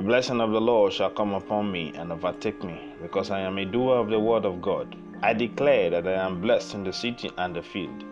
The blessing of the Lord shall come upon me and overtake me, because I am a doer of the word of God. I declare that I am blessed in the city and the field.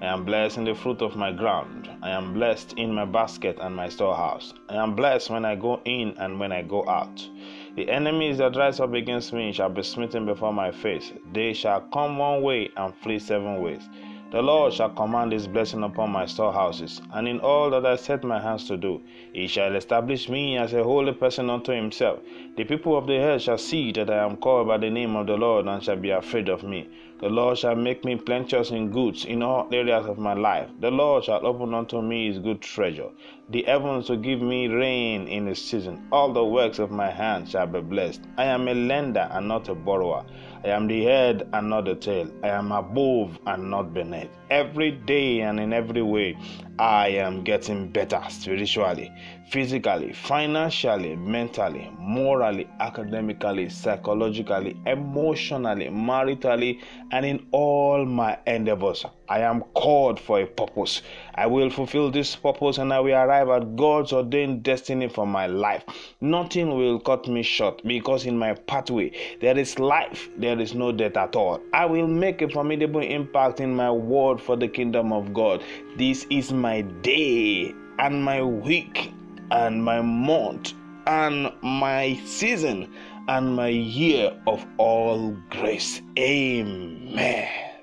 I am blessed in the fruit of my ground. I am blessed in my basket and my storehouse. I am blessed when I go in and when I go out. The enemies that rise up against me shall be smitten before my face. They shall come one way and flee seven ways. The Lord shall command his blessing upon my storehouses, and in all that I set my hands to do, he shall establish me as a holy person unto himself. The people of the earth shall see that I am called by the name of the Lord, and shall be afraid of me. The Lord shall make me plenteous in goods in all areas of my life. The Lord shall open unto me his good treasure, the heavens will give me rain in the season. All the works of my hands shall be blessed. I am a lender and not a borrower. I am the head and not the tail. I am above and not beneath. Every day and in every way, I am getting better spiritually, physically, financially, mentally, morally, academically, psychologically, emotionally, maritally, and in all my endeavors. I am called for a purpose. I will fulfill this purpose and I will arrive at God's ordained destiny for my life. Nothing will cut me short because in my pathway there is life, there is no death at all. I will make a formidable impact in my world for the kingdom of God. This is my day and my week and my month and my season and my year of all grace. Amen.